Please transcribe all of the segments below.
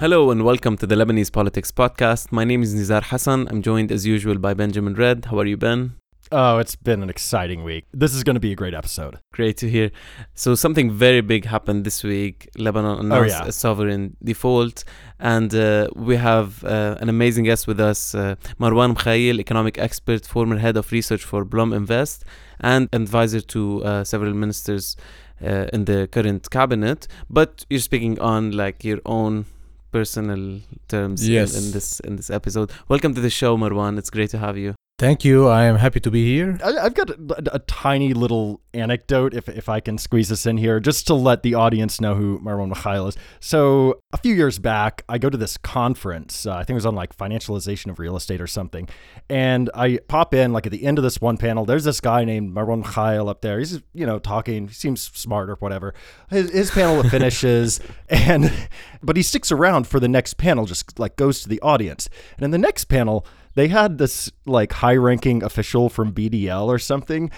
Hello and welcome to the Lebanese Politics Podcast. My name is Nizar Hassan. I'm joined as usual by Benjamin Redd. How are you, Ben? Oh, it's been an exciting week. This is going to be a great episode. Great to hear. So, something very big happened this week. Lebanon announced yeah. a sovereign default, and uh, we have uh, an amazing guest with us uh, Marwan Mikhael, economic expert, former head of research for Blominvest, and advisor to uh, several ministers uh, in the current cabinet. But you're speaking on like your own personal terms in- in, this in this episode. Welcome to the show, Marwan. It's great to have you. Thank you. I am happy to be here. I, I've got a, a tiny little anecdote, if, if I can squeeze this in here, just to let the audience know who Marwan Mikhael is. So, a few years back, I go to this conference. Uh, I think it was on like financialization of real estate or something. And I pop in, like at the end of this one panel, there's this guy named Marwan Mikhael up there. He's, you know, talking, he seems smart or whatever. His, his panel finishes, and but he sticks around for the next panel, just like goes to the audience. And in the next panel, they had this like high ranking official from BDL or something,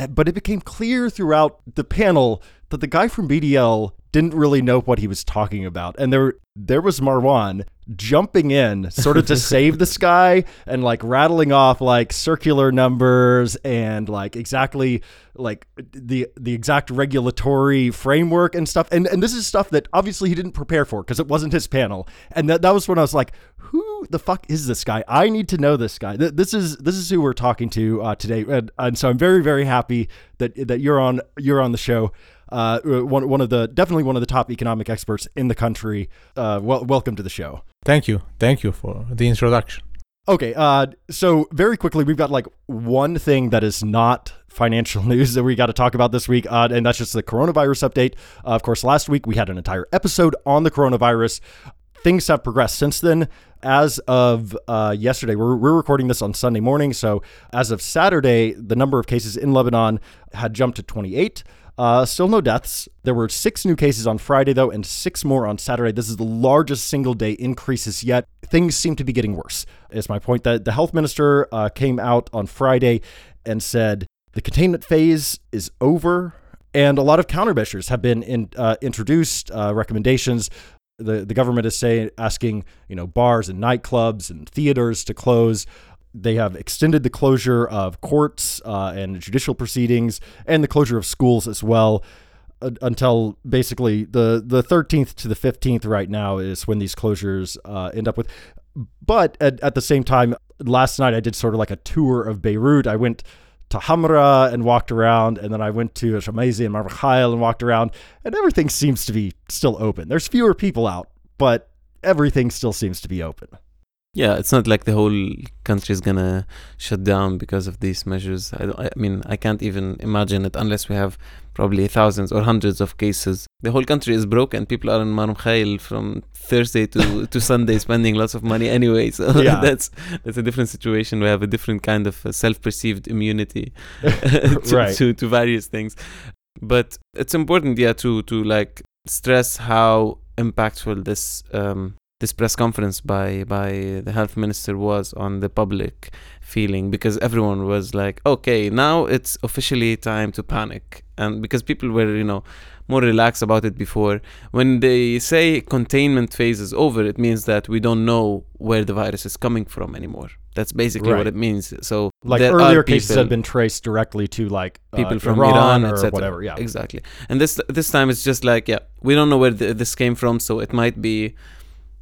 eh, but it became clear throughout the panel that the guy from BDL didn't really know what he was talking about. And there there was Marwan jumping in sort of to save this guy and like rattling off like circular numbers and like exactly like the the exact regulatory framework and stuff. And and this is stuff that obviously he didn't prepare for because it wasn't his panel. And that, that was when I was like who the fuck is this guy? I need to know this guy. This is this is who we're talking to uh, today. And, and so I'm very very happy that that you're on you're on the show uh, one one of the definitely one of the top economic experts in the country uh, well welcome to the show Thank you. Thank you for the introduction. Okay, uh, so very quickly, we've got like one thing that is not financial news that we got to talk about this week, uh, and that's just the coronavirus update. Uh, of course, last week we had an entire episode on the coronavirus. Things have progressed since then. As of uh, yesterday, we're, we're recording this on Sunday morning. So, as of Saturday, the number of cases in Lebanon had jumped to 28. Uh, still no deaths. There were six new cases on Friday, though, and six more on Saturday. This is the largest single day increases yet. Things seem to be getting worse, is my point. That the health minister uh, came out on Friday and said the containment phase is over, and a lot of countermeasures have been in, uh, introduced, uh, recommendations. The, the government is saying, asking, you know, bars and nightclubs and theaters to close they have extended the closure of courts uh, and judicial proceedings and the closure of schools as well uh, until basically the the 13th to the 15th right now is when these closures uh, end up with but at, at the same time last night i did sort of like a tour of beirut i went to Hamra and walked around, and then I went to Gemmayzeh and Mar Mikhael and walked around, and everything seems to be still open. There's fewer people out, but everything still seems to be open. Yeah, it's not like the whole country is gonna shut down because of these measures. I, I mean, I can't even imagine it unless we have probably thousands or hundreds of cases. The whole country is broken. People are in Mar Mikhael from Thursday to, to Sunday, spending lots of money anyway. So Yeah. that's that's a different situation. We have a different kind of uh, self-perceived immunity to, Right. to to various things. But it's important, yeah, to to like stress how impactful this um, this press conference by by the health minister was on the public feeling because everyone was like okay now it's officially time to panic. And because people were you know more relaxed about it before. When they say containment phase is over it means that we don't know where the virus is coming from anymore. That's basically what it means. So Like earlier cases have been traced directly to like uh, people from Iran, Iran, or whatever. Yeah, exactly. And this this time it's just like yeah, we don't know where th this came from, so it might be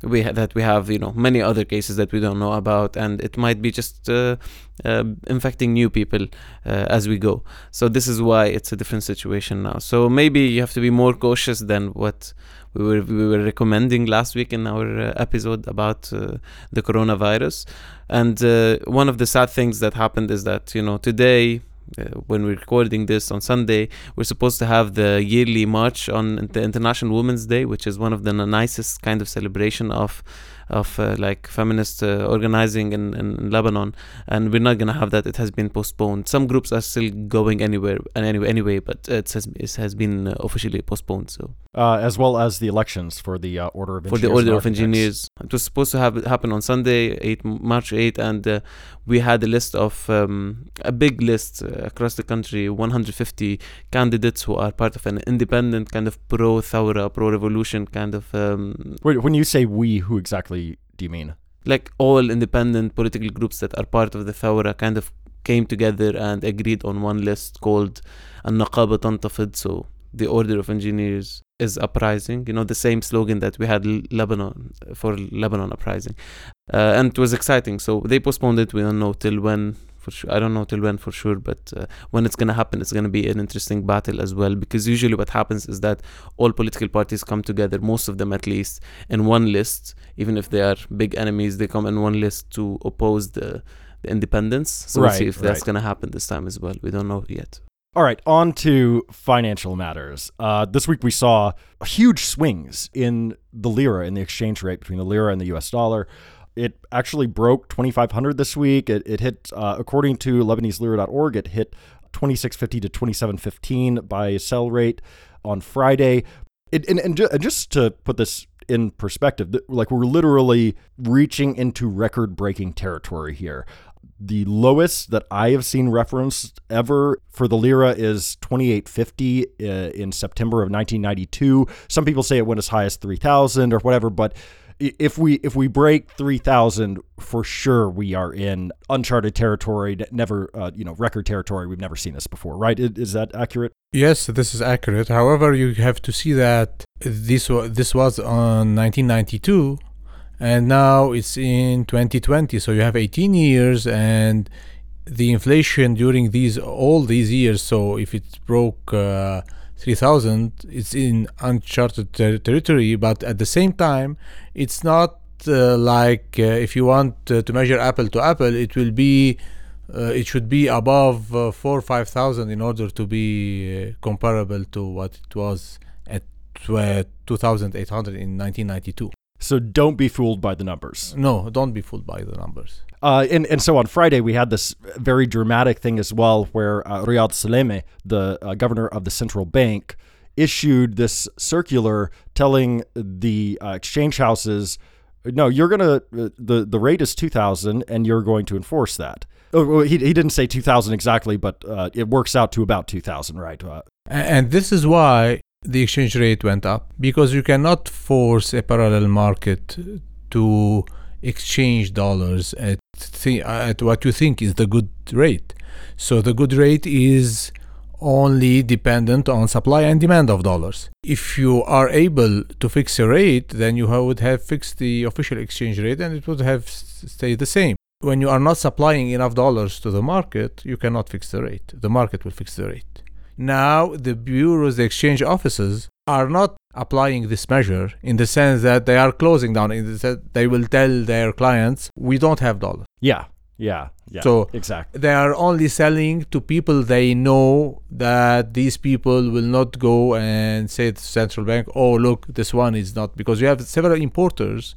we ha- that we have you know many other cases that we don't know about, and it might be just uh, uh, infecting new people uh, as we go. So this is why it's a different situation now. So maybe you have to be more cautious than what we were we were recommending last week in our uh, episode about uh, the coronavirus. And uh, one of the sad things that happened is that you know today Uh, when we're recording this on Sunday, we're supposed to have the yearly march on the International Women's Day, which is one of the nicest kind of celebration of of uh, like feminist uh, organizing in, in Lebanon, and we're not gonna have that. It has been postponed. Some groups are still going anywhere and anyway, anyway, but it has it has been uh, officially postponed. So uh, as well as the elections for the uh, Order of for Engineers. the Order of Engineers. It was supposed to have happen on Sunday, 8 March 8, and uh, we had a list of um, a big list across the country, 150 candidates who are part of an independent kind of pro Thawra, pro revolution kind of um, Wait, when you say we, who exactly do you mean? like all independent political groups that are part of the Thawra kind of came together and agreed on one list called An-Naqaba Tantafid, so the Order of Engineers is uprising, you know, the same slogan that we had Lebanon for Lebanon uprising. Uh, and it was exciting. So they postponed it. We don't know till when for sure. I don't know till when for sure, but uh, when it's going to happen, it's going to be an interesting battle as well. Because usually what happens is that all political parties come together, most of them at least, in one list. Even if they are big enemies, they come in one list to oppose the, the independence. So we'll see if that's right. going to happen this time as well. We don't know yet. All right, on to financial matters. Uh, this week we saw huge swings in the lira, in the exchange rate between the lira and the US dollar. It actually broke 2,500 this week. It, it hit, uh, according to LebaneseLira.org, it hit 2650 to 2715 by sell rate on Friday. It, and, and, ju- and just to put this in perspective, like we're literally reaching into record breaking territory here. The lowest that I have seen referenced ever for the lira is 2850 uh, in September of 1992. Some people say it went as high as 3000 or whatever, but if we if we break 3000 for sure we are in uncharted territory never uh, you know record territory we've never seen this before right is that accurate Yes, this is accurate. However, you have to see that this wa- this was on 1992, and now it's in 2020. So you have 18 years, and the inflation during these all these years. So if it broke uh, 3,000, it's in uncharted ter- territory. But at the same time, it's not uh, like uh, if you want uh, to measure apple to apple, it will be uh, it should be above uh, four or five thousand in order to be uh, comparable to what it was at uh, 2,800 in 1992. So don't be fooled by the numbers No, don't be fooled by the numbers. Uh, and, and so on Friday, we had this very dramatic thing as well where uh, Riyad Salameh, the uh, governor of the central bank, issued this circular telling the uh, exchange houses, no, you're going to, uh, the, the rate is 2000 and you're going to enforce that. Oh, he, he didn't say 2000 exactly, but uh, it works out to about 2000, right? Uh, And this is why the exchange rate went up because you cannot force a parallel market to exchange dollars at at what you think is the good rate. So the good rate is only dependent on supply and demand of dollars. If you are able to fix a rate, then you would have fixed the official exchange rate and it would have stayed the same. When you are not supplying enough dollars to the market, you cannot fix the rate. The market will fix the rate. Now, the bureaus, the exchange offices, are not applying this measure in the sense that they are closing down. In the sense they will tell their clients, we don't have dollars. yeah, yeah, yeah. So- exactly. They are only selling to people they know that these people will not go and say to the central bank, oh, look, this one is not. Because you have several importers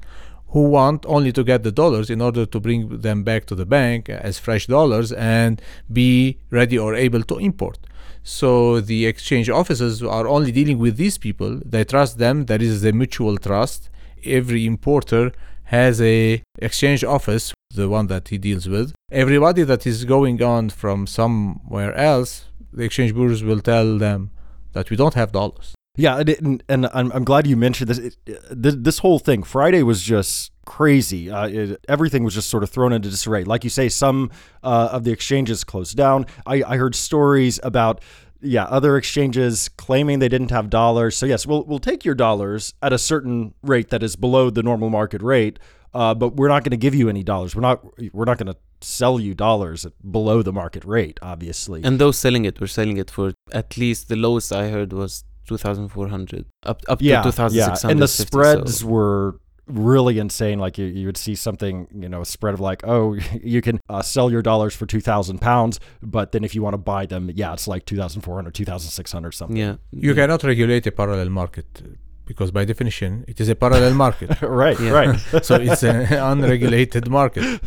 who want only to get the dollars in order to bring them back to the bank as fresh dollars and be ready or able to import. So the exchange offices are only dealing with these people. They trust them. There is a mutual trust. Every importer has a exchange office, the one that he deals with. Everybody that is going on from somewhere else, the exchange bureaus will tell them that we don't have dollars. Yeah, and, and, I'm, I'm glad you mentioned this. It, uh, this. This whole thing, Friday was just crazy. Uh, it, everything was just sort of thrown into disarray. Like you say, some uh, of the exchanges closed down. I, I heard stories about yeah other exchanges claiming they didn't have dollars. So yes, we'll we'll take your dollars at a certain rate that is below the normal market rate, uh, but we're not going to give you any dollars. We're not we're not going to sell you dollars at below the market rate. Obviously, And those selling it were selling it for at least the lowest I heard was 2,400 up up yeah, to yeah, 2,600. and the spreads were really insane. Like you, you would see something, you know, a spread of like, oh, you can uh, sell your dollars for two thousand pounds, but then if you want to buy them, yeah, it's like 2,400, 2,600 something. Yeah. You cannot regulate a parallel market because by definition it is a parallel market. right, Yeah. right. so it's an unregulated market.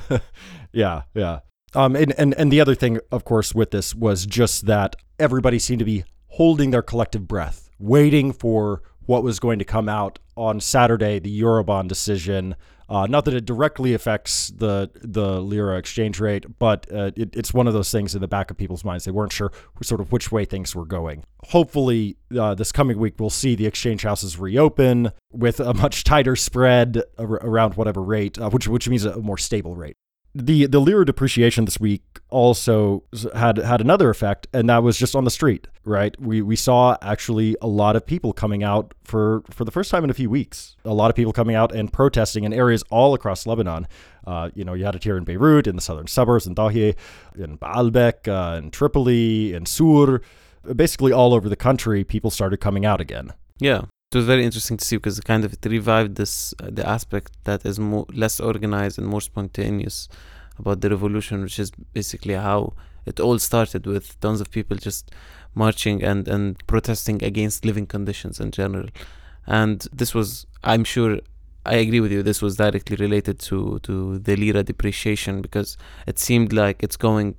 yeah, yeah. Um, and, and and the other thing, of course, with this was just that everybody seemed to be holding their collective breath, waiting for what was going to come out on Saturday, the Eurobond decision. Uh, not that it directly affects the the lira exchange rate, but uh, it, it's one of those things in the back of people's minds. They weren't sure sort of which way things were going. Hopefully, uh, this coming week we'll see the exchange houses reopen with a much tighter spread ar- around whatever rate, uh, which which means a more stable rate the the lira depreciation this week also had had another effect, and that was just on the street. Right, we we saw actually a lot of people coming out for for the first time in a few weeks. A lot of people coming out and protesting in areas all across Lebanon. Uh, you know, you had it here in Beirut, in the southern suburbs, in Dahieh, in Baalbek, uh, in Tripoli, in Sur. Basically, all over the country, people started coming out again. Yeah, it was very interesting to see because it kind of it revived this uh, the aspect that is more less organized and more spontaneous about the revolution, which is basically how it all started with tons of people just marching and and protesting against living conditions in general. And this was, I'm sure, I agree with you. This was directly related to to the lira depreciation because it seemed like it's going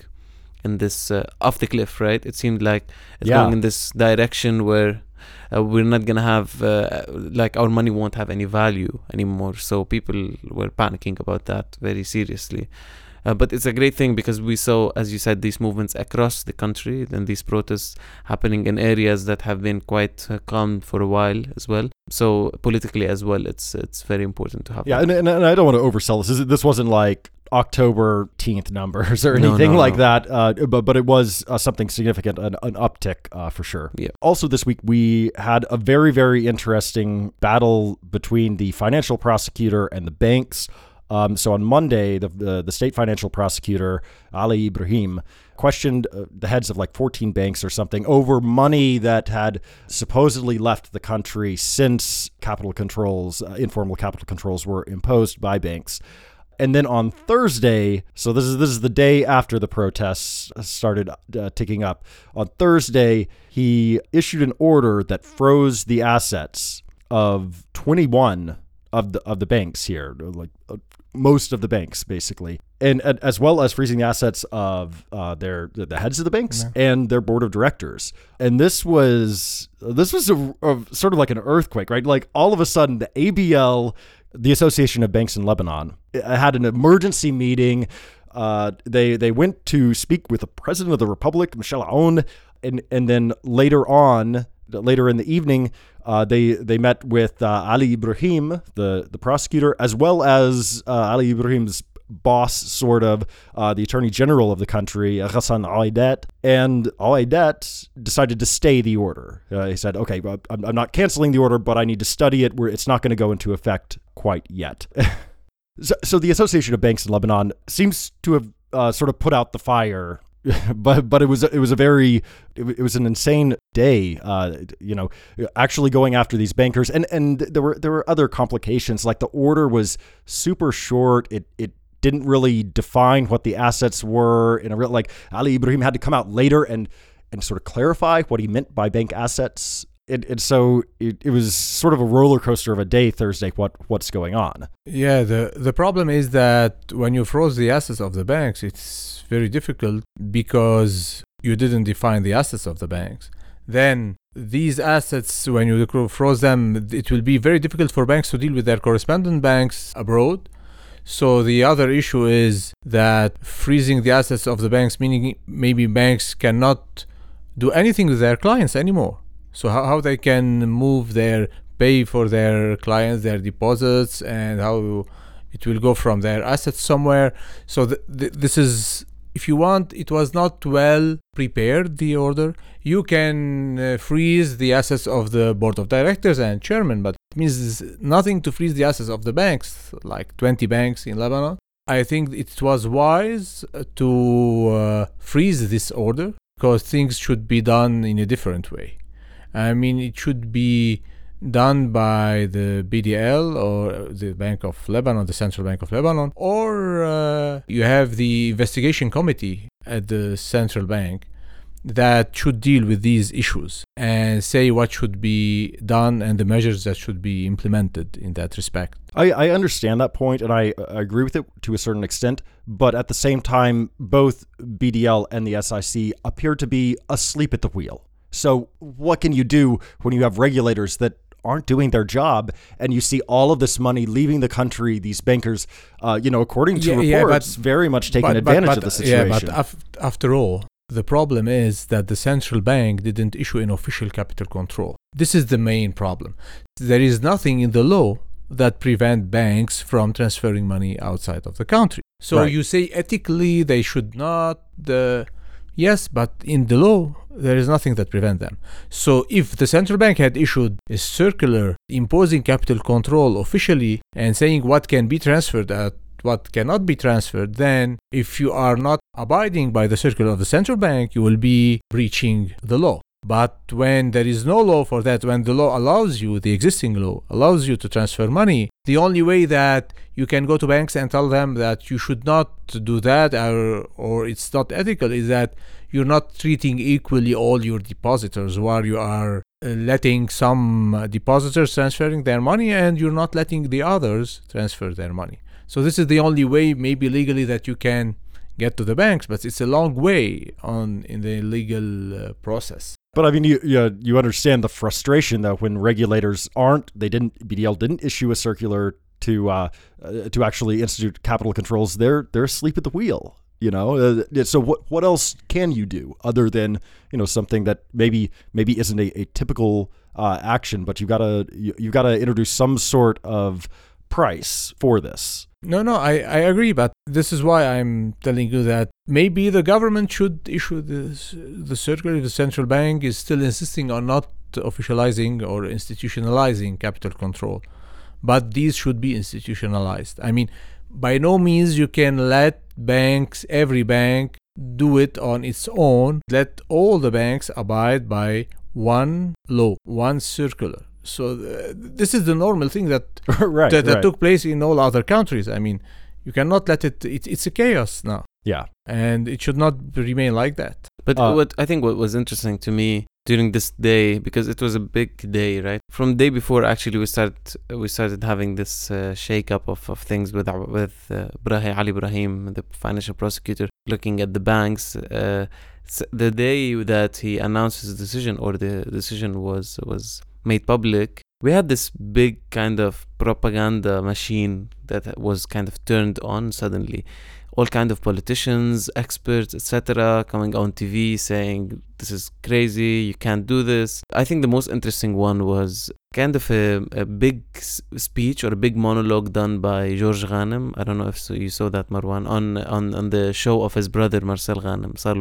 in this uh, off the cliff, right? It seemed like it's Yeah. going in this direction where uh, we're not gonna have uh, like our money won't have any value anymore. So people were panicking about that very seriously. Uh, but it's a great thing because we saw, as you said, these movements across the country and these protests happening in areas that have been quite uh, calm for a while as well. So politically as well, it's it's very important to have. Yeah, and, and, and I don't want to oversell this. This- This wasn't like October 10th numbers or No, anything no, like no. that, uh, but but it was uh, something significant, an, an uptick uh, for sure. Yeah. Also, this week we had a very very interesting battle between the financial prosecutor and the banks. Um, so on Monday, the, the the state financial prosecutor Ali Ibrahim questioned uh, the heads of like 14 banks or something over money that had supposedly left the country since capital controls, uh, informal capital controls, were imposed by banks. And then on Thursday, so this is this is the day after the protests started uh, ticking up. On Thursday, he issued an order that froze the assets of 21 of the of the banks here, like uh, most of the banks basically, and, and as well as freezing the assets of uh, their the heads of the banks and their board of directors. And this was this was a, a sort of like an earthquake, right? Like all of a sudden, the ABL, the Association of Banks in Lebanon, had an emergency meeting. Uh, they they went to speak with the president of the republic, Michel Aoun, and and then later on, later in the evening, uh, they they met with uh, Ali Ibrahim, the the prosecutor, as well as uh, Ali Ibrahim's boss, sort of, uh, the attorney general of the country, Ghassan Oueidat. And Oueidat decided to stay the order. Uh, he said, okay, well, I'm, I'm not canceling the order, but I need to study it where it's not going to go into effect quite yet. so, so the Association of Banks in Lebanon seems to have uh, sort of put out the fire. but but it was it was a very it, was an insane day uh you know actually going after these bankers. And and there were there were other complications. Like the order was super short. It it didn't really define what the assets were in a real like Ali Ibrahim had to come out later and and sort of clarify what he meant by bank assets and, and so it, it was sort of a roller coaster of a day Thursday what what's going on Yeah, the the problem is that when you froze the assets of the banks, it's very difficult because you didn't define the assets of the banks. Then these assets, when you froze them, it will be very difficult for banks to deal with their correspondent banks abroad. So the other issue is that freezing the assets of the banks, meaning maybe banks cannot do anything with their clients anymore. So how, how they can move their pay for their clients their deposits and how it will go from their assets somewhere. So th- th- this is if you want it was not well prepared the order. You can uh, freeze the assets of the board of directors and chairman but it means nothing to freeze the assets of the banks like 20 banks in lebanon. I think it was wise uh, to uh, freeze this order because things should be done in a different way i mean it should be done by the BDL or the Bank of Lebanon, the Central Bank of Lebanon, or uh, you have the investigation committee at the central bank that should deal with these issues and say what should be done and the measures that should be implemented in that respect. I, I understand that point and I, I agree with it to a certain extent, but at the same time, both BDL and the SIC appear to be asleep at the wheel. So, what can you do when you have regulators that aren't doing their job and you see all of this money leaving the country these bankers uh, you know according to Yeah, reports yeah, but- very much taking But- advantage but, of the uh, situation Yeah, but af- after all, the problem is that the central bank didn't issue an official capital control. This is the main problem. There is nothing in the law that prevent banks from transferring money outside of the country. So Right. you say ethically they should not. The yes, but in the law there is nothing that prevent them. So if the central bank had issued a circular imposing capital control officially and saying what can be transferred at what cannot be transferred, then if you are not abiding by the circular of the central bank, you will be breaching the law. But when there is no law for that, when the law allows you, the existing law allows you to transfer money, the only way that you can go to banks and tell them that you should not do that or, or it's not ethical is that you're not treating equally all your depositors, where you are uh, letting some depositors transferring their money and you're not letting the others transfer their money. So this is the only way, maybe legally, that you can get to the banks, but it's a long way on in the legal uh, process. But I mean, you, you you understand the frustration that when regulators aren't. They didn't. BDL didn't issue a circular to uh, uh, to actually institute capital controls. They're they're asleep at the wheel. You know. Uh, so what what else can you do other than you know something that maybe maybe isn't a, a typical uh, action, but you've got to you, you've got to introduce some sort of price for this. No, no, I, I agree, but this is why I'm telling you that maybe the government should issue this, the circular if the central bank is still insisting on not officializing or institutionalizing capital control. But these should be institutionalized. I mean, by no means you can let banks, every bank, do it on its own. Let all the banks abide by one law, one circular. So uh, this is the normal thing that right. that, that right. took place in all other countries. I mean, you cannot let it, it. It's a chaos now, yeah. and it should not remain like that. But Uh, what I think what was interesting to me during this day because it was a big day, right? From the day before, actually, we started we started having this uh, shake up of, of things with our- with uh, Brahim Ali Ibrahim, the financial prosecutor, looking at the banks. Uh, the day that he announced his decision or the decision was was made public, we had this big kind of propaganda machine that was kind of turned on suddenly all kind of politicians, experts, etc., coming on TV saying this is crazy, you can't do this. I think the most interesting one was kind of a, a big speech or a big monologue done by George Ghanem. I don't know if so you saw that Marwan on on on the show of his brother Marcel Ghanem, Sar.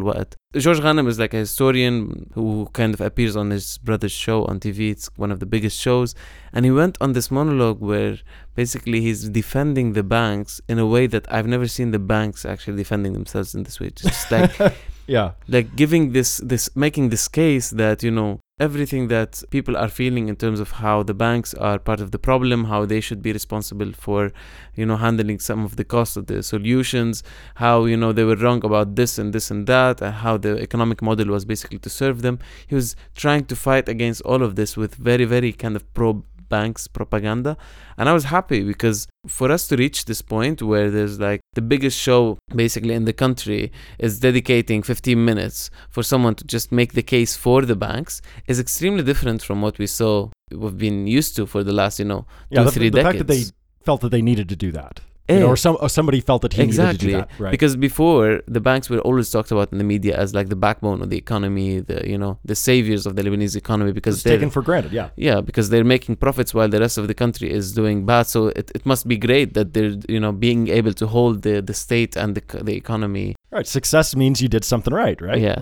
George Ghanem is like a historian who kind of appears on his brother's show on TV. It's one of the biggest shows, and he went on this monologue where basically he's defending the banks in a way that I've never seen the banks actually defending themselves in this way. It's just like yeah. like giving this this making this case that you know everything that people are feeling in terms of how the banks are part of the problem how they should be responsible for you know handling some of the cost of the solutions how you know they were wrong about this and this and that and how the economic model was basically to serve them he was trying to fight against all of this with very very kind of pro banks propaganda and i was happy because for us to reach this point where there's like the biggest show basically in the country is dedicating 15 minutes for someone to just make the case for the banks is extremely different from what we saw we've been used to for the last you know Yeah. two the, three the decades fact that they felt that they needed to do that. You know, Eh, or some or somebody felt that he needed to do exactly that. Right. because before the banks were always talked about in the media as like the backbone of the economy the you know the saviors of the lebanese economy because it's they're taken for granted. Yeah. yeah because they're making profits while the rest of the country is doing bad so it, it must be great that they're you know being able to hold the the state and the, the economy Right. Success means you did something right. Right. yeah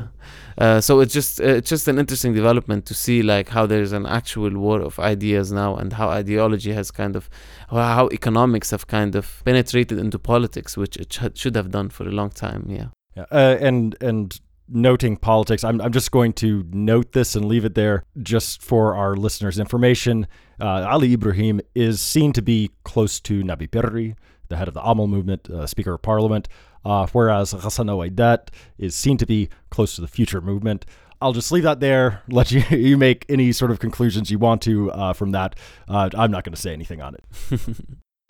uh, so it's just uh, it's just an interesting development to see like how there's an actual war of ideas now and how ideology has kind of how economics have kind of penetrated into politics which it sh- should have done for a long time yeah Yeah. Uh, and and noting politics, I'm I'm just going to note this and leave it there just for our listeners' information. Uh, Ali Ibrahim is seen to be close to Nabih Berri, the head of the Amal movement, uh, Speaker of Parliament. Uh, whereas Ghassan Oueidat is seen to be close to the future movement. I'll just leave that there. Let you you make any sort of conclusions you want to uh, from that. Uh, I'm not going to say anything on it.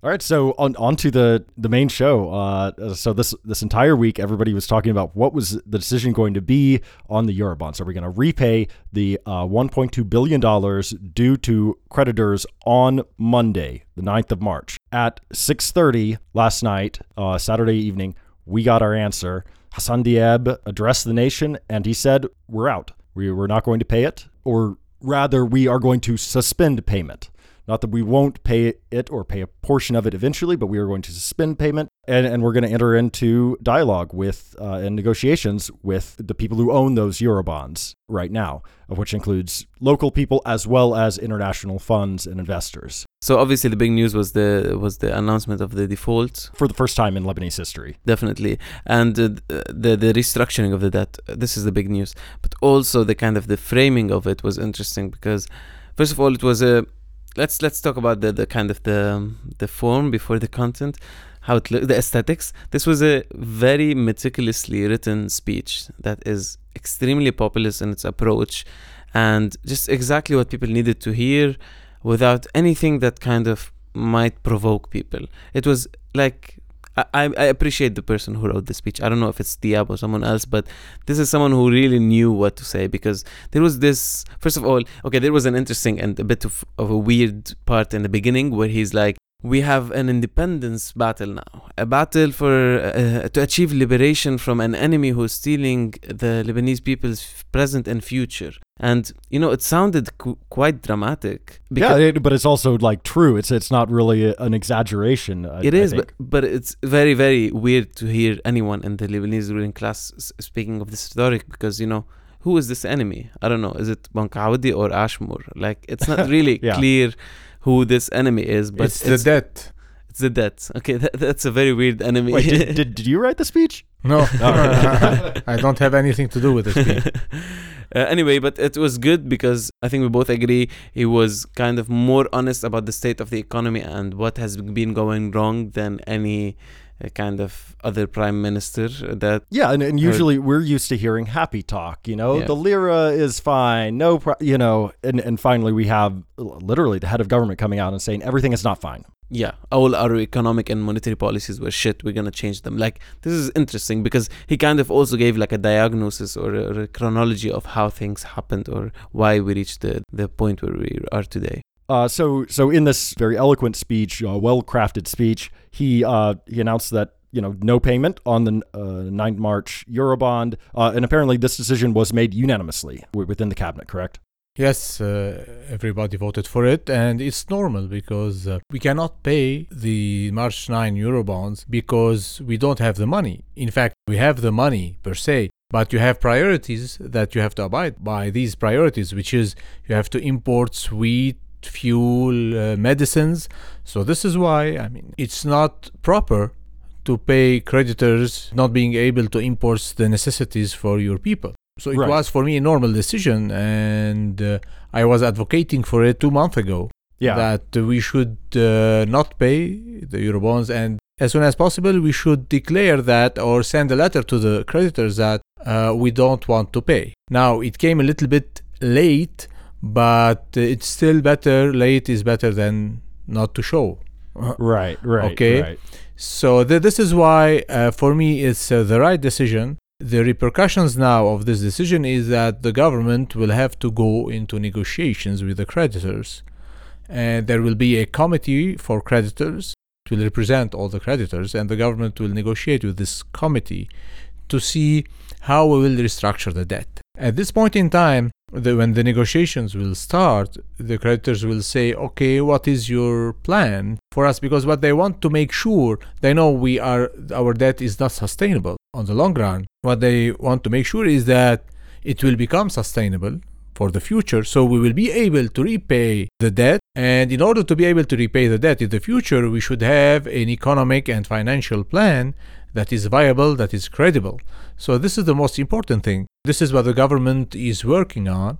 All right, so on on to the the main show. Uh, so this this entire week, everybody was talking about what was the decision going to be on the Eurobonds. Are we going to repay the uh, 1.2 billion dollars due to creditors on Monday, the 9th of March, at 6:30 last night, uh, Saturday evening? We got our answer. Hassan Diab addressed the nation, and he said, "We're out. We, we're not going to pay it, or rather, we are going to suspend payment." Not that we won't pay it or pay a portion of it eventually, but we are going to suspend payment and, and we're going to enter into dialogue with uh, and negotiations with the people who own those Eurobonds right now, which includes local people as well as international funds and investors. So obviously the big news was the was the announcement of the default for the first time in Lebanese history. Definitely, and uh, the the restructuring of the debt. This is the big news, but also the kind of the framing of it was interesting because, first of all, it was a let's let's talk about the, the kind of the the form before the content how it look the aesthetics this was a very meticulously written speech that is extremely populist in its approach and just exactly what people needed to hear without anything that kind of might provoke people it was like I, I appreciate the person who wrote the speech. I don't know if it's Diab or someone else, but this is someone who really knew what to say because there was this. First of all, okay, there was an interesting and a bit of, of a weird part in the beginning where he's like, we have an independence battle now, a battle for uh, to achieve liberation from an enemy who's stealing the Lebanese people's present and future. And you know, it sounded qu- quite dramatic. Yeah, it, but it's also like true. It's it's not really a, an exaggeration. I, it is, but but it's very very weird to hear anyone in the Lebanese ruling class speaking of this rhetoric because you know who is this enemy? I don't know. Is it Bank Audi or Ashmore? Like it's not really yeah. clear who this enemy is, but it's, it's the debt. It's the debt. Okay, that, that's a very weird enemy. Wait, did, did, did you write the speech? No, I don't have anything to do with the speech. Uh, anyway, but it was good because I think we both agree he was kind of more honest about the state of the economy and what has been going wrong than any a kind of other prime minister that yeah and, and usually we're used to hearing happy talk you know? Yeah. the lira is fine no pro- you know and, and finally we have literally the head of government coming out and saying everything is not fine yeah all our economic and monetary policies were shit we're gonna change them like this is interesting because he kind of also gave like a diagnosis or a, or a chronology of how things happened or why we reached the, the point where we are today uh, so, so in this very eloquent speech, uh, well-crafted speech, he uh, he announced that you know no payment on the uh, 9th March Eurobond, uh, and apparently this decision was made unanimously within the cabinet. Correct? Yes, uh, everybody voted for it, and it's normal because uh, we cannot pay the March 9 Eurobonds because we don't have the money. In fact, we have the money per se, but you have priorities that you have to abide by. These priorities, which is you have to import sweet fuel, uh, medicines. So this is why I mean it's not proper to pay creditors not being able to import the necessities for your people. So it right. was for me a normal decision, and uh, I was advocating for it two months ago. Yeah. that we should uh, not pay the eurobonds, and as soon as possible we should declare that or send a letter to the creditors that uh, we don't want to pay. Now it came a little bit late but it's still better late is better than not to show right right okay right. so th- this is why uh, for me it's uh, the right decision the repercussions now of this decision is that the government will have to go into negotiations with the creditors. And there will be a committee for creditors. It will represent all the creditors and the government will negotiate with this committee to see how we will restructure the debt. At this point in time the, when the negotiations will start, the creditors will say, okay, what is your plan for us? Because what they want to make sure they know we are our debt is not sustainable on the long run. What they want to make sure is that it will become sustainable for the future, so we will be able to repay the debt. And in order to be able to repay the debt in the future, we should have an economic and financial plan that is viable, that is credible. So, this is the most important thing. This is what the government is working on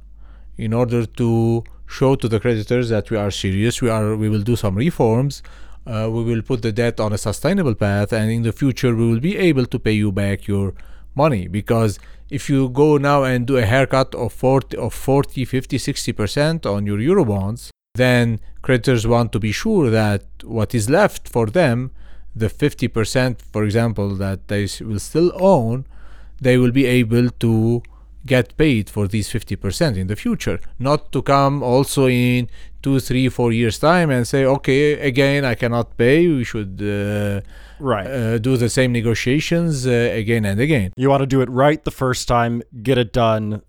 in order to show to the creditors that we are serious, we, are, we will do some reforms. Uh, we will put the debt on a sustainable path, and in the future, we will be able to pay you back your money. Because if you go now and do a haircut of 40, of 40 50, 60% on your Eurobonds, then creditors want to be sure that what is left for them, the 50%, for example, that they will still own, they will be able to get paid for these 50% in the future not to come also in two three four years time and say okay again i cannot pay. We should uh, right. uh, do the same negotiations uh, again and again. You want to do it right the first time get it done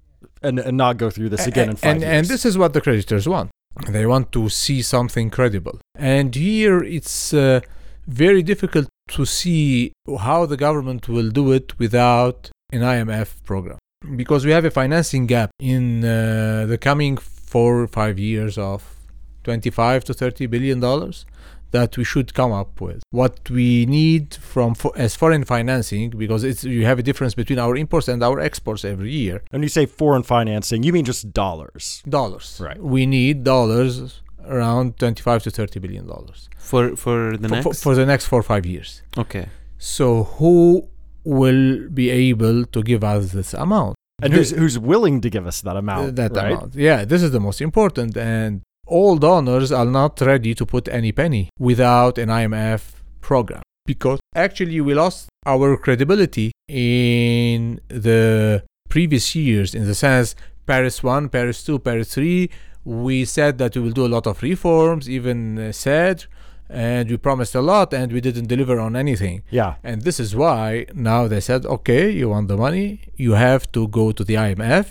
and, and not go through this again in five and, years. and this is what the creditors want. They want to see something credible. And here it's uh, very difficult to see how the government will do it without an imf program because we have a financing gap in uh, the coming four or five years of 25 to 30 billion dollars that we should come up with what we need from fo- as foreign financing because it's you have a difference between our imports and our exports every year and you say foreign financing you mean just dollars dollars Right. we need dollars around 25 to 30 billion dollars for for the for, next. for, for the next four or five years okay. so who will be able to give us this amount and who's who's willing to give us that amount that right? amount. Yeah, this is the most important. And all donors are not ready to put any penny without an IMF program because actually we lost our credibility in the previous years in the sense Paris 1, Paris 2, Paris 3. We said that we will do a lot of reforms, even uh, said, and we promised a lot and we didn't deliver on anything. yeah And this is why now they said, okay, you want the money, you have to go to the IMF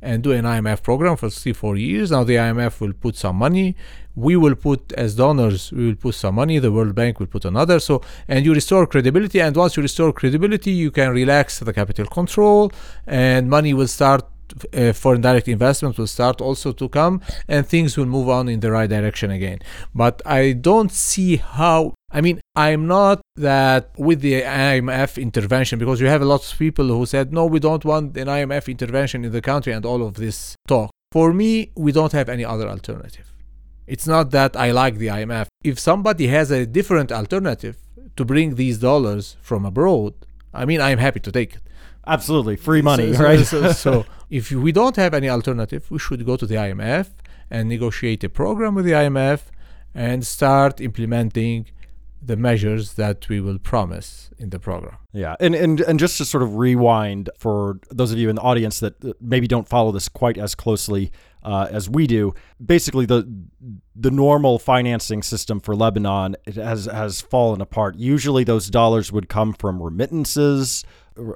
and do an IMF program for three, four years. Now the IMF will put some money. We will put, as donors, we will put some money. The World Bank will put another. So, and you restore credibility. And once you restore credibility, you can relax the capital control and money will start. Uh, foreign direct investment will start also to come and things will move on in the right direction again. But i don't see how i mean i'm not that with the imf intervention because you have a lot of people who said no we don't want an imf intervention in the country and all of this talk. For me we don't have any other alternative. It's not that i like the imf if somebody has a different alternative to bring these dollars from abroad i mean i'm happy to take it. Absolutely. Free money so, right? So, so if we don't have any alternative, we should go to the IMF and negotiate a program with the IMF and start implementing the measures that we will promise in the program. Yeah, and and and just to sort of rewind for those of you in the audience that maybe don't follow this quite as closely uh, as we do, basically the the normal financing system for Lebanon it has has fallen apart. Usually, those dollars would come from remittances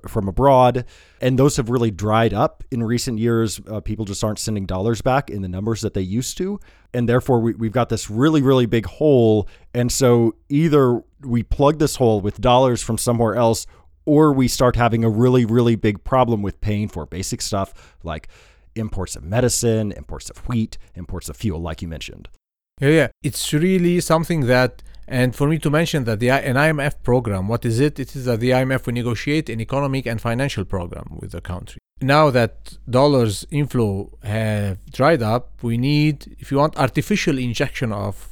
from abroad, and those have really dried up in recent years. Uh, people just aren't sending dollars back in the numbers that they used to, and therefore we, we've got this really really big hole. And so either we plug this hole with dollars from somewhere else, or we start having a really really big problem with paying for basic stuff like imports of medicine, imports of wheat, imports of fuel, like you mentioned. Yeah, yeah. It's really something that, and for me to mention that the an IMF program, what is it? It is that the IMF will negotiate an economic and financial program with the country. Now that dollars inflow have dried up, we need, if you want, artificial injection of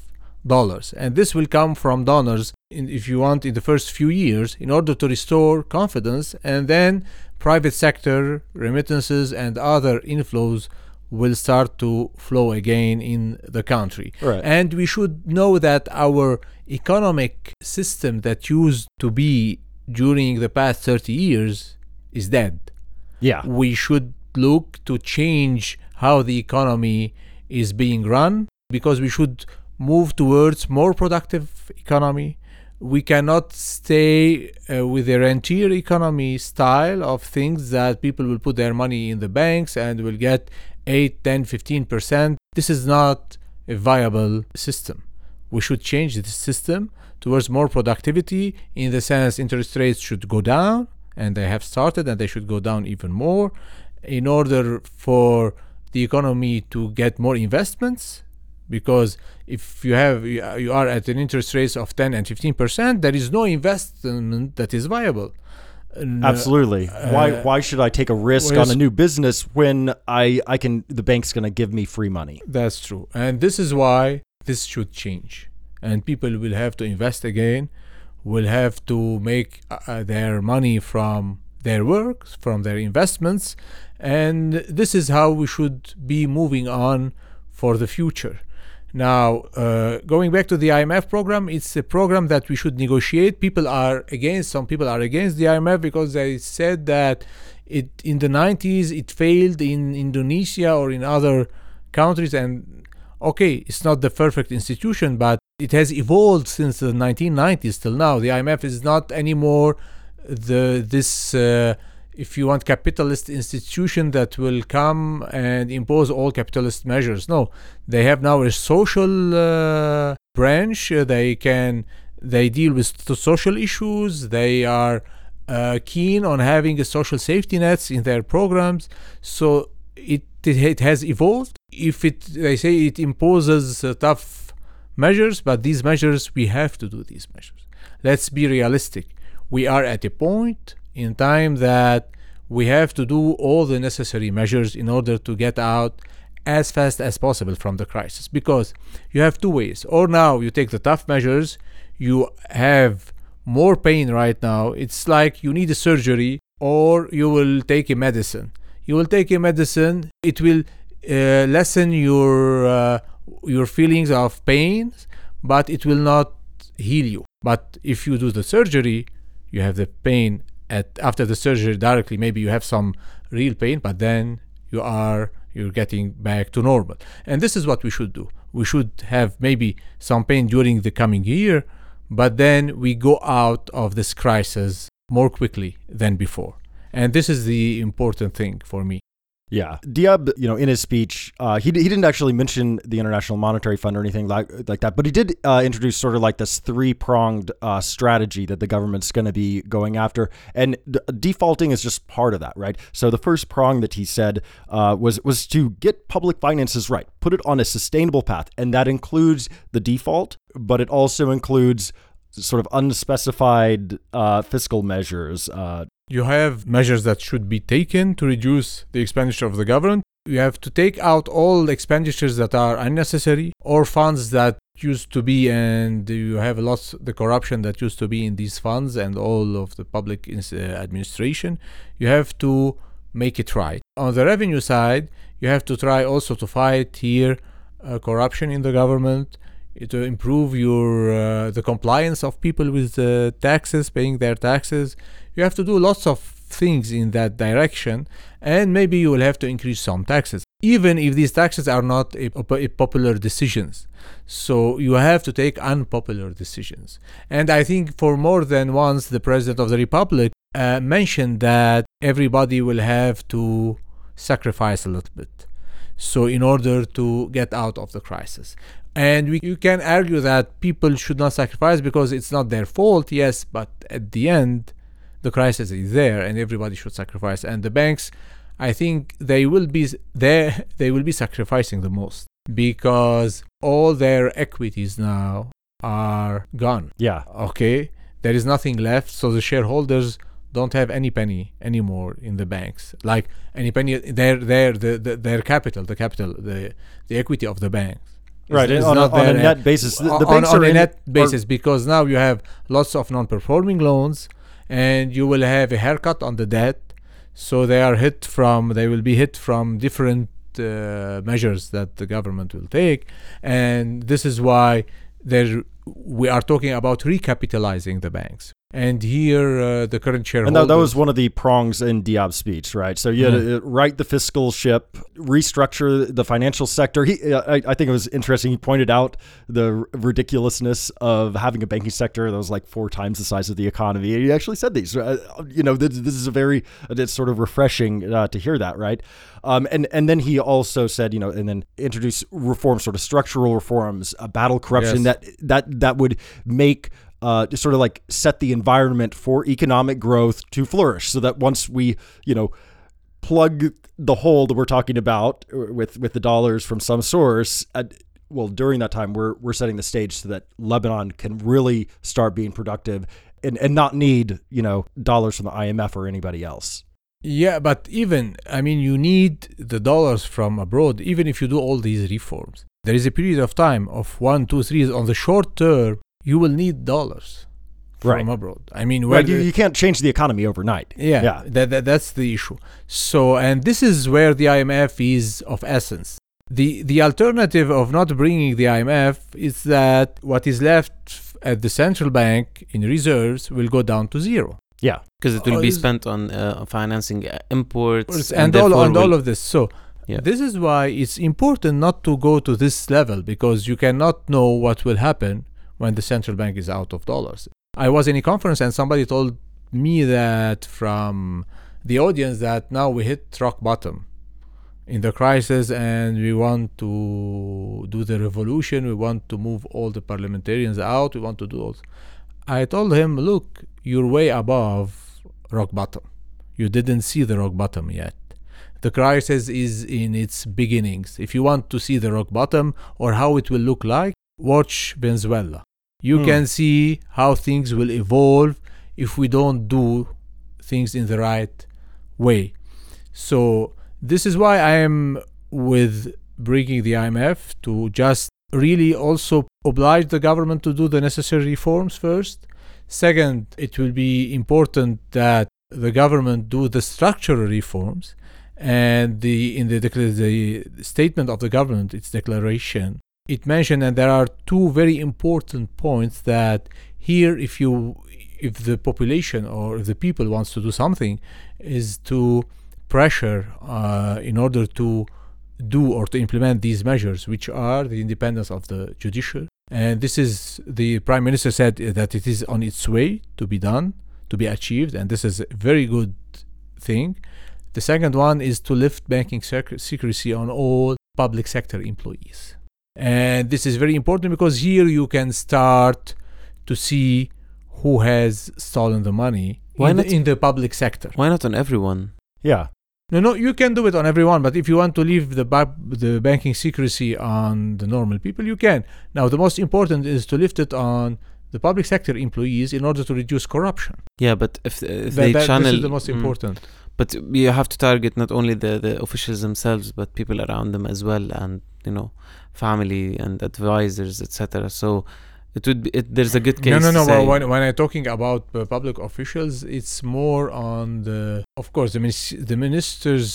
dollars, and this will come from donors. In, if you want, in the first few years, in order to restore confidence, and then private sector remittances and other inflows will start to flow again in the country. Right. And we should know that our economic system that used to be during the past 30 years is dead. Yeah. We should look to change how the economy is being run because we should move towards more productive economy. We cannot stay uh, with the rentier economy style of things that people will put their money in the banks and will get 8, 10, 15%. This is not a viable system. We should change the system towards more productivity in the sense interest rates should go down and they have started and they should go down even more in order for the economy to get more investments because if you have you are at an interest rate of 10 and 15% there is no investment that is viable Uh, Absolutely. why uh, why should I take a risk on a new business when I I can the bank's going to give me free money? That's true. And this is why this should change. and people will have to invest again, will have to make uh, their money from their work, from their investments, and this is how we should be moving on for the future. Now, uh, going back to the IMF program, it's a program that we should negotiate. People are against, some people are against the IMF because they said that it in the 90s it failed in Indonesia or in other countries. And okay, it's not the perfect institution, but it has evolved since the 1990s till now. The IMF is not anymore the this. Uh, if you want capitalist institution that will come and impose all capitalist measures. No they have now a social uh, branch. They can they deal with social issues. They are uh, keen on having a social safety nets in their programs. So it it has evolved. If it they say it imposes uh, tough measures but these measures we have to do these measures. Let's be realistic. We are at a point in time that we have to do all the necessary measures in order to get out as fast as possible from the crisis. Because you have two ways. Or now you take the tough measures you have more pain right now. It's like you need a surgery or you will take a medicine. You will take a medicine it will uh, lessen your uh, your feelings of pain but it will not heal you. But if you do the surgery you have the pain at after the surgery directly maybe you have some real pain but then you are you're getting back to normal. And this is what we should do. We should have maybe some pain during the coming year but then we go out of this crisis more quickly than before. And this is the important thing for me yeah, Diab, you know, in his speech, uh, he, he didn't actually mention the International Monetary Fund or anything like like that, but he did uh, introduce sort of like this three pronged uh, strategy that the government's going to be going after, and d- defaulting is just part of that, right? So the first prong that he said uh, was was to get public finances right, put it on a sustainable path, and that includes the default, but it also includes sort of unspecified uh, fiscal measures, uh, you have measures that should be taken to reduce the expenditure of the government. You have to take out all expenditures that are unnecessary or funds that used to be and you have lots the corruption that used to be in these funds and all of the public uh, administration. You have to make it right. On the revenue side you have to try also to fight here uh, corruption in the government to improve your uh, the compliance of people with uh, taxes paying their taxes. You have to do lots of things in that direction and maybe you will have to increase some taxes even if these taxes are not a, a popular decisions. So you have to take unpopular decisions. And i think for more than once the president of the republic uh, mentioned that everybody will have to sacrifice a little bit. So in order to get out of the crisis and we, you can argue that people should not sacrifice because it's not their fault yes but at the end the crisis is there and everybody should sacrifice. And the banks i think they will be there they will be sacrificing the most because all their equities now are gone. Yeah. Okay? There is nothing left so the shareholders don't have any penny anymore in the banks. Like any penny their their the, the, their capital the capital the the equity of the banks right is on, a, on a net basis. The, the on, banks on are a in, net basis because now you have lots of non-performing loans and you will have a haircut on the debt. So they are hit from they will be hit from different uh, measures that the government will take. And this is why there we are talking about recapitalizing the banks and here, uh, the current shareholders. And that, that, was one of the prongs in Diab's speech, right? So you had to uh, right the fiscal ship, restructure the financial sector. He, uh, I, I, think it was interesting. He pointed out the ridiculousness of having a banking sector that was like four times the size of the economy. He actually said these. Uh, you know, this, this, is a very, it's sort of refreshing uh, to hear that, right? Um, and and then he also said, you know, and then introduce reforms, sort of structural reforms, battle corruption yes. that that that would make uh, to sort of like set the environment for economic growth to flourish so that once we, you know, plug the hole that we're talking about with with the dollars from some source, uh, well, during that time, we're we're setting the stage so that Lebanon can really start being productive and, and not need you know dollars from the IMF or anybody else. Yeah, but even I mean, you need the dollars from abroad, even if you do all these reforms. there is a period of time of one, two, three. On the short term, you will need dollars from Right. abroad. I mean, where Right, you, you can't change the economy overnight. yeah, Yeah. That, that that's the issue. So, and this is where the IMF is of essence. The the alternative of not bringing the IMF is that what is left at the central bank in reserves will go down to zero. Yeah. because it will Oh, be spent on uh, financing uh, imports and, all and all of this. So Yeah. this is why it's important not to go to this level because you cannot know what will happen when the central bank is out of dollars. I was in a conference and somebody told me that from the audience that now we hit rock bottom in the crisis and we want to do the revolution we want to move all the parliamentarians out we want to do all i told him look you're way above rock bottom. You didn't see the rock bottom yet. The crisis is in its beginnings. If you want to see the rock bottom or how it will look like watch venezuela you Hmm. can see how things will evolve if we don't do things in the right way so this is why I am with bringing the IMF to just really also oblige the government to do the necessary reforms first. Second, it will be important that the government do the structural reforms and the in the, the statement of the government its declaration it mentioned and there are two very important points that here if you if the population or if the people wants to do something is to pressure uh, in order to do or to implement these measures, which are the independence of the judiciary. And this is the prime minister said that it is on its way to be done, to be achieved, and this is a very good thing. The second one is to lift banking sec- secrecy on all public sector employees. And this is very important because here you can start to see who has stolen the money Why in, the, not- in the public sector. why not on everyone Yeah. No, no, you can do it on everyone, but if you want to leave the ba- the banking secrecy on the normal people, you can. Now, the most important is to lift it on the public sector employees in order to reduce corruption. yeah but if, if That- they that- channel this is the most Mm. important. But you have to target not only the, the officials themselves, but people around them as well, and you know, family and advisors, etc. So it would be it, there's a good case. No, no, no. Well, when, when I'm talking about uh, public officials, it's more on the. Of course, the minis- the ministers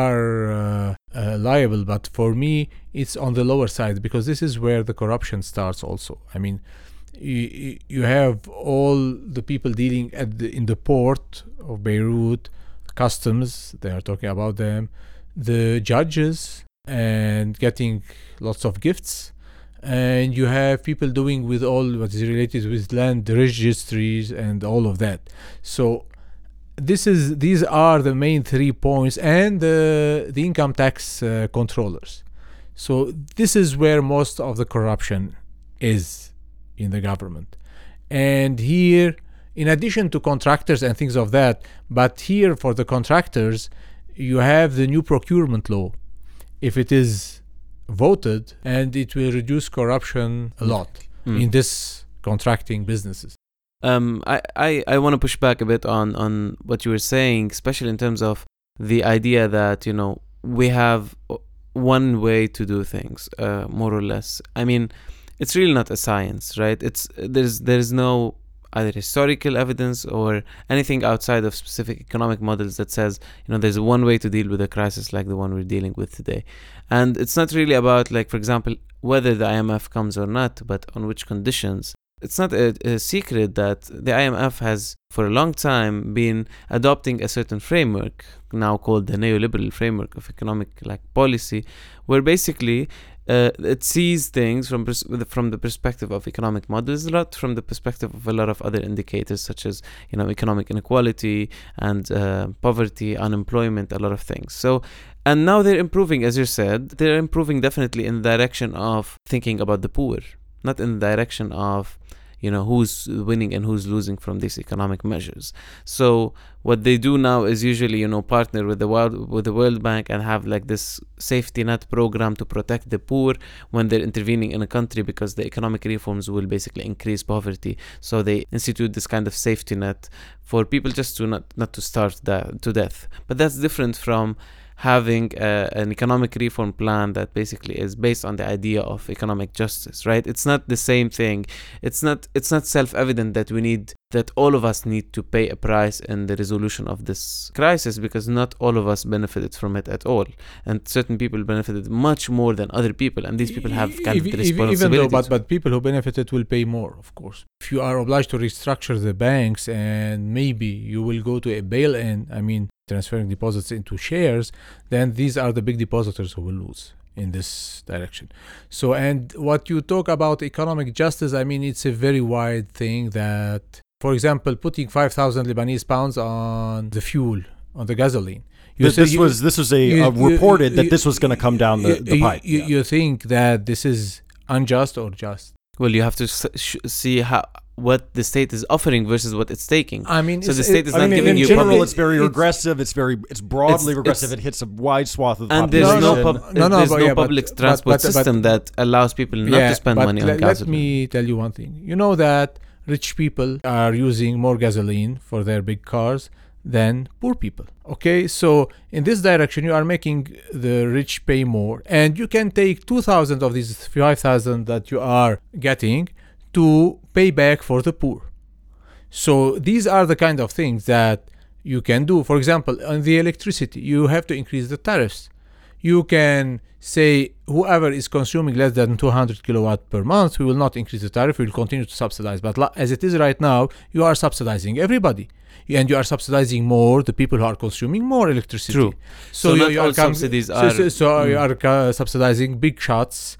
are uh, uh, liable, but for me, it's on the lower side because this is where the corruption starts. Also, I mean, you, you have all the people dealing at the, in the port of Beirut, customs. They are talking about them, the judges, and getting lots of gifts. And you have people doing with all what is related with land registries and all of that. So this is these are the main three points and the the income tax uh, controllers. So this is where most of the corruption is in the government. And here in addition to contractors and things of that but here for the contractors you have the new procurement law if it is voted and it will reduce corruption a lot Mm. in this contracting businesses um, I, I, I want to push back a bit on, on what you were saying, especially in terms of the idea that, you know, we have one way to do things, uh, more or less. I mean, it's really not a science, right? It's there's there's no either historical evidence or anything outside of specific economic models that says, you know, there's one way to deal with a crisis like the one we're dealing with today. And it's not really about like, for example, whether the IMF comes or not, but on which conditions it's not a, a secret that the IMF has for a long time been adopting a certain framework now called the neoliberal framework of economic like policy where basically uh, it sees things from pers- from the perspective of economic models, not from the perspective of a lot of other indicators such as you know economic inequality and uh, poverty, unemployment, a lot of things. So, and now they're improving, as you said, they're improving definitely in the direction of thinking about the poor, not in the direction of you know who's winning and who's losing from these economic measures. So what they do now is usually you know partner with the world with the world bank and have like this safety net program to protect the poor when they're intervening in a country because the economic reforms will basically increase poverty. So they institute this kind of safety net for people just to not not to starve to death. But that's different from having a, an economic reform plan that basically is based on the idea of economic justice right? It's not the same thing. It's not it's not self-evident that we need that all of us need to pay a price in the resolution of this crisis because not all of us benefited from it at all and certain people benefited much more than other people and these people have kind of Ev- the ev- even responsibility though, but, but people who benefited will pay more, of course. If you are obliged to restructure the banks and maybe you will go to a bail-in, I mean, transferring deposits into shares, then these are the big depositors who will lose in this direction. So, and what you talk about economic justice, I mean, it's a very wide thing that, for example, putting 5,000 Lebanese pounds on the fuel, on the gasoline. You This, say this you- was this was a, you- a you- reported that you- this was going to come down the, you, the pipe. You, Yeah. you think that this is unjust or just? well you have to sh- see how what the state is offering versus what it's taking I mean, So the state is I not mean, in, giving in you general, public- it's very it's- regressive. It's very, it's broadly It's- regressive. it's- it hits a wide swath of the and there's population. no, No, pub- no, no, there's but no yeah, public but- transport but- but- system that allows people not to spend but money on le- gasoline. Let me tell you one thing. You know that rich people are using more gasoline for their big cars than poor people. Okay, so in this direction, you are making the rich pay more, and you can take 2,000 of these 5,000 that you are getting to pay back for the poor. So these are the kind of things that you can do. For example, on the electricity, you have to increase the tariffs. You can say whoever is consuming less than 200 kilowatt per month, we will not increase the tariff. We will continue to subsidize. But as it is right now, you are subsidizing everybody, and you are subsidizing more the people who are consuming more electricity. True. So, So you, not you all are subsidies are- so, so you Mm. are uh, subsidizing big shots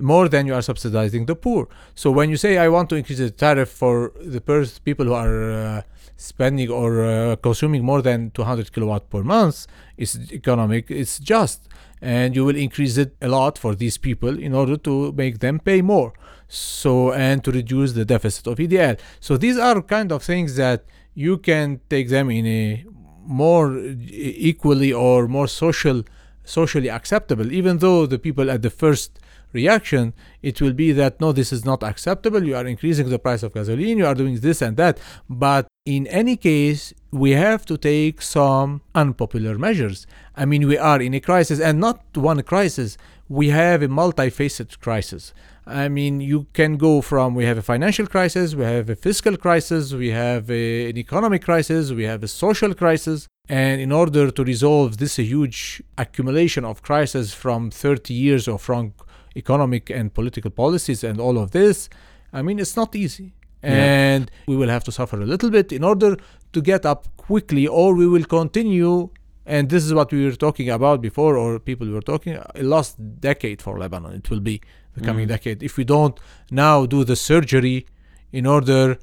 more than you are subsidizing the poor. So when you say I want to increase the tariff for the pers- people who are uh, spending or uh, consuming more than 200 kilowatt per month, it's economic, it's just, and you will increase it a lot for these people in order to make them pay more. So and to reduce the deficit of EDL. So these are kind of things that you can take them in a more equally or more social socially acceptable even though the people at the first reaction it will be that no this is not acceptable you are increasing the price of gasoline you are doing this and that but in any case we have to take some unpopular measures i mean we are in a crisis and not one crisis we have a multifaceted crisis I mean, you can go from we have a financial crisis, we have a fiscal crisis, we have a, an economic crisis, we have a social crisis. And in order to resolve this huge accumulation of crises from 30 years of wrong economic and political policies and all of this, I mean, it's not easy. Yeah. And we will have to suffer a little bit in order to get up quickly, or we will continue. And this is what we were talking about before, or people were talking a lost decade for Lebanon. It will be the coming Mm. decade if we don't now do the surgery in order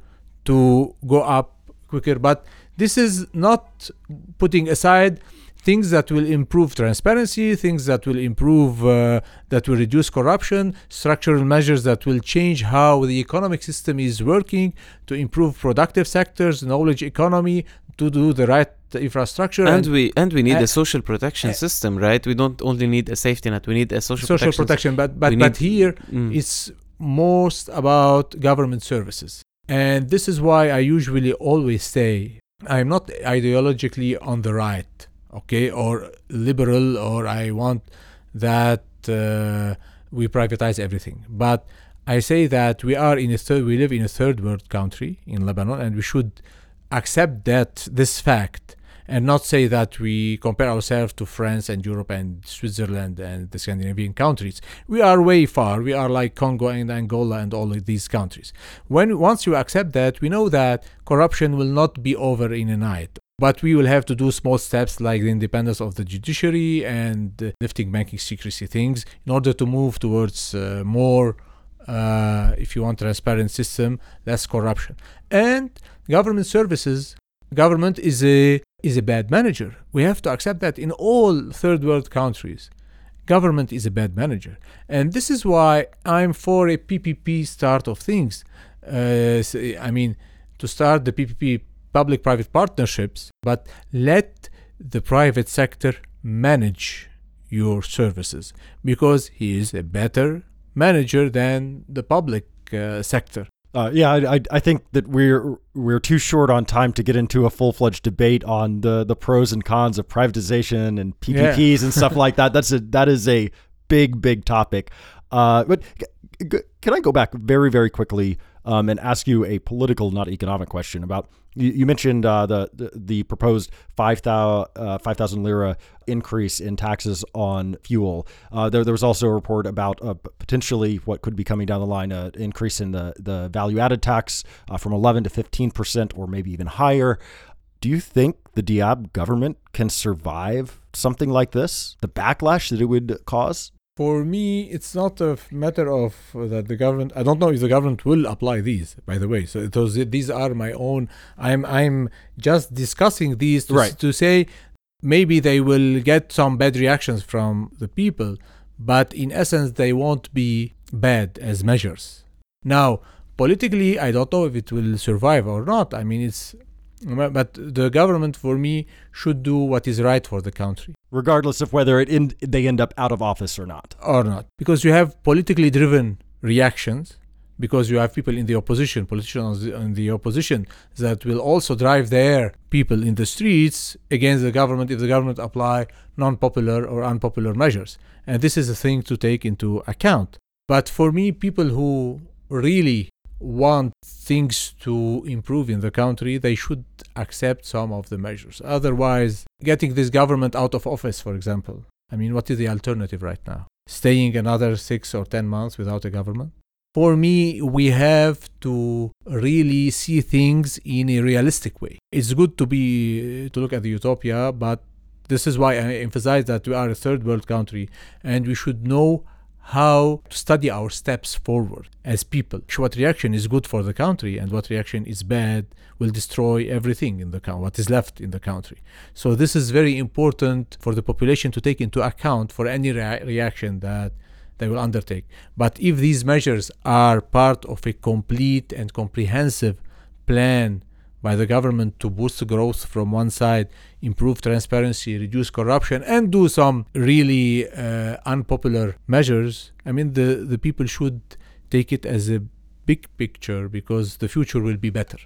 to go up quicker. But this is not putting aside things that will improve transparency, things that will improve, uh, that will reduce corruption, structural measures that will change how the economic system is working to improve productive sectors, knowledge economy, to do the right infrastructure and we and we need uh, a social protection uh, system, right? We don't only need a safety net; we need a social, social protection. protection. But but We but need- here Mm. it's most about government services. And this is why I usually always say I'm not ideologically on the right, okay, or liberal, or I want that uh, we privatize everything. But I say that we are in a third, we live in a third world country in Lebanon, and we should accept that this fact and not say that we compare ourselves to France and Europe and Switzerland and the Scandinavian countries. We are way far. We are like Congo and Angola and all of these countries. When once you accept that, we know that corruption will not be over in a night. But we will have to do small steps like the independence of the judiciary and lifting banking secrecy things in order to move towards uh, more, uh, if you want, transparent system, less corruption. And government services, government is a is a bad manager. We have to accept that in all third world countries, government is a bad manager. And this is why I'm for a PPP start of things. Uh, I mean, to start the PPP public private partnerships, but let the private sector manage your services because he is a better manager than the public uh, sector. Uh, yeah, I, I, think that we're we're too short on time to get into a full fledged debate on the the pros and cons of privatization and PPPs and stuff like that. That's a that is a big big topic. Uh, but can I go back very very quickly um, and ask you a political, not economic question about you, you mentioned uh, the, the the proposed 5,000 uh, 5, lira increase in taxes on fuel. Uh, there, there was also a report about uh, potentially what could be coming down the line, an increase in the, the value added tax uh, from 11 to 15 percent, or maybe even higher. Do you think the Diab government can survive something like this? The backlash that it would cause? For me, it's not a matter of uh, that the government. I don't know if the government will apply these. By the way, so those these are my own. I'm I'm just discussing these to, right. to say maybe they will get some bad reactions from the people, but in essence they won't be bad as measures. Now, politically, I don't know if it will survive or not. I mean, it's but the government for me should do what is right for the country regardless of whether it in, they end up out of office or not. Or not. Because you have politically driven reactions because you have people in the opposition politicians in the opposition that will also drive their people in the streets against the government if the government apply non-popular or unpopular measures. And this is a thing to take into account. But for me people who really want things to improve in the country, they should accept some of the measures. Otherwise, getting this government out of office, for example, I mean, what is the alternative right now? Staying another six or ten months without a government? For me, we have to really see things in a realistic way. It's good to be uh, to look at the utopia, but this is why I emphasize that we are a third world country and we should know how to study our steps forward as people. What reaction is good for the country and what reaction is bad will destroy everything in the country, what is left in the country. So this is very important for the population to take into account for any rea- reaction that they will undertake. But if these measures are part of a complete and comprehensive plan by the government to boost growth from one side, improve transparency, reduce corruption, and do some really uh, unpopular measures, I mean, the, the people should take it as a big picture because the future will be better.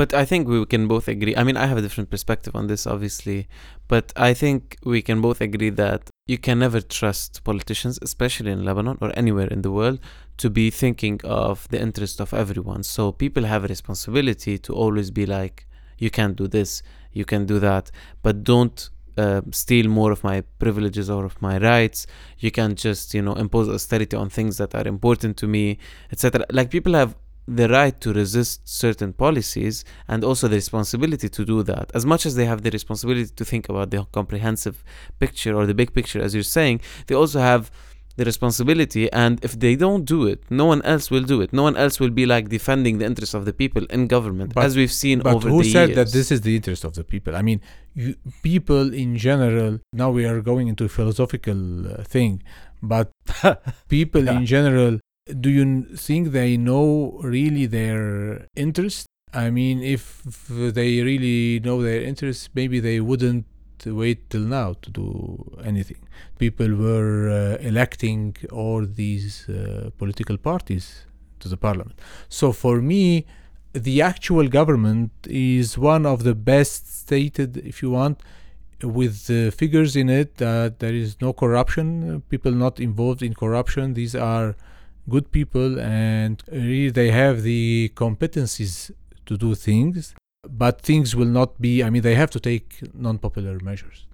But I think we can both agree. I mean, I have a different perspective on this, obviously, but I think we can both agree that you can never trust politicians, especially in Lebanon or anywhere in the world, to be thinking of the interest of everyone. So people have a responsibility to always be like, you can't do this, you can do that, but don't uh, steal more of my privileges or of my rights. You can't just, you know, impose austerity on things that are important to me, etc. Like people have the right to resist certain policies and also the responsibility to do that. As much as they have the responsibility to think about the comprehensive picture or the big picture, as you're saying, they also have the responsibility and if they don't do it no one else will do it no one else will be like defending the interests of the people in government but, as we've seen but over who the said years. that this is the interest of the people i mean you, people in general now we are going into a philosophical uh, thing but people yeah. in general do you think they know really their interest i mean if they really know their interest maybe they wouldn't wait till now to do anything. People were uh, electing all these uh, political parties to the parliament. So for me, the actual government is one of the best stated, if you want, with the figures in it that there is no corruption, people not involved in corruption. These are good people and really they have the competencies to do things but things will not be i mean they have to take non-popular measures.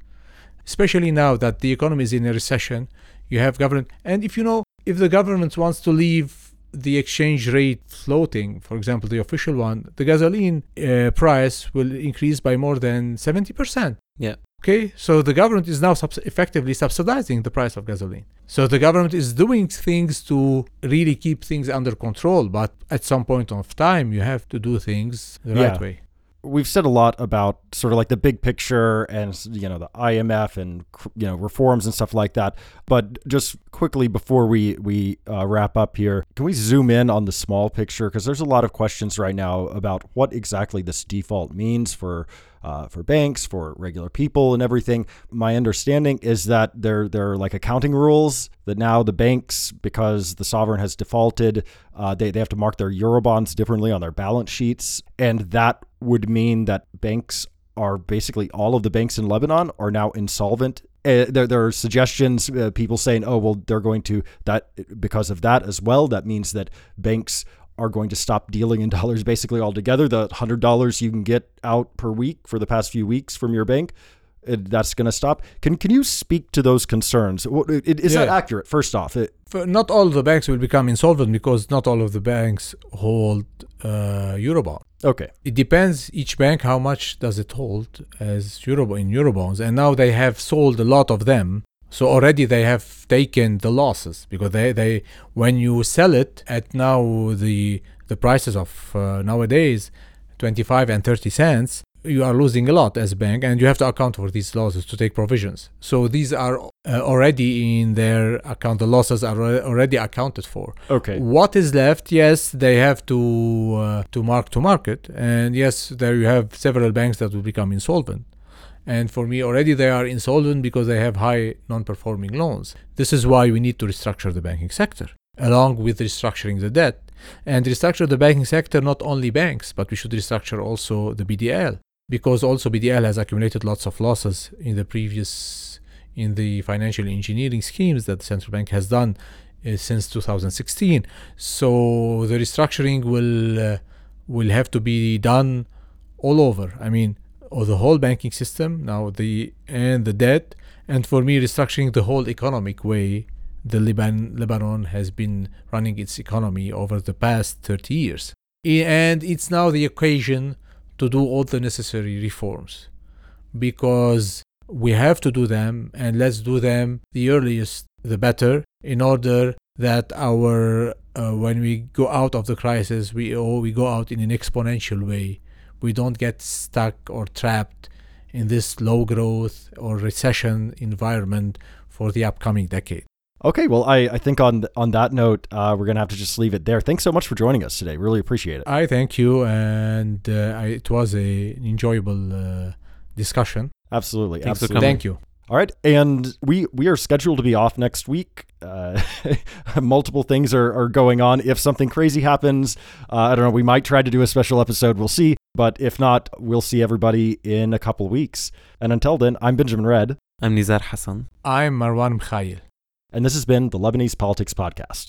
Especially now that the economy is in a recession you have government and if you know if the government wants to leave the exchange rate floating for example the official one the gasoline uh, price will increase by more than 70% yeah. Okay? So the government is now subs- effectively subsidizing the price of gasoline. So the government is doing things to really keep things under control but at some point of time you have to do things the yeah. right way we've said a lot about sort of like the big picture and you know the IMF and you know reforms and stuff like that. But just quickly before we we uh, wrap up here, can we zoom in on the small picture because there's a lot of questions right now about what exactly this default means for uh, for banks, for regular people, and everything. My understanding is that there there are like accounting rules that now the banks, because the sovereign has defaulted, uh, they they have to mark their eurobonds differently on their balance sheets, and that would mean that banks are basically all of the banks in Lebanon are now insolvent. Uh, there, there are suggestions, uh, people saying, oh, well, they're going to, that because of that as well, that means that banks are going to stop dealing in dollars basically altogether. The $100 you can get out per week for the past few weeks from your bank, it, that's going to stop. Can can you speak to those concerns? Is Yeah. that accurate? First off, it, Not all the banks will become insolvent because not all of the banks hold uh, Eurobond. okay, It depends each bank how much does it hold as Euro in Eurobonds, and now they have sold a lot of them. So already they have taken the losses because they, they when you sell it at now the the prices of uh, nowadays 25 and 30 cents you are losing a lot as a bank and you have to account for these losses to take provisions so these are uh, already in their account the losses are already accounted for okay, what is left? Yes, they have to uh, to mark to market, and yes, there you have several banks that will become insolvent. And for me, already they are insolvent because they have high non-performing loans. This is why we need to restructure the banking sector, along with restructuring the debt, and restructure the banking sector not only banks, but we should restructure also the BDL because also BDL has accumulated lots of losses in the previous in the financial engineering schemes that the central bank has done uh, since 2016. So the restructuring will uh, will have to be done all over. I mean, or the whole banking system now the and the debt, and for me, restructuring the whole economic way the Lebanon Lebanon has been running its economy over the past 30 years, and it's now the occasion to do all the necessary reforms. Because we have to do them and let's do them the earliest the better in order that our uh, when we go out of the crisis we oh, we go out in an exponential way. We don't get stuck or trapped in this low growth or recession environment for the upcoming decade okay. Well, I, I think on on that note, uh, we're gonna have to just leave it there. Thanks so much for joining us today. Really appreciate it. i thank you and uh, I, it was a, an enjoyable uh, discussion Absolutely, Thanks absolutely. coming. thank you All right, and we we are scheduled to be off next week. Uh, multiple things are, are going on. If something crazy happens, uh, I don't know. We might try to do a special episode. We'll see. But if not, we'll see everybody in a couple weeks. And until then, I'm Benjamin Redd, I'm Nizar Hassan. i'm marwan Mikhael. And this has been the Lebanese Politics Podcast.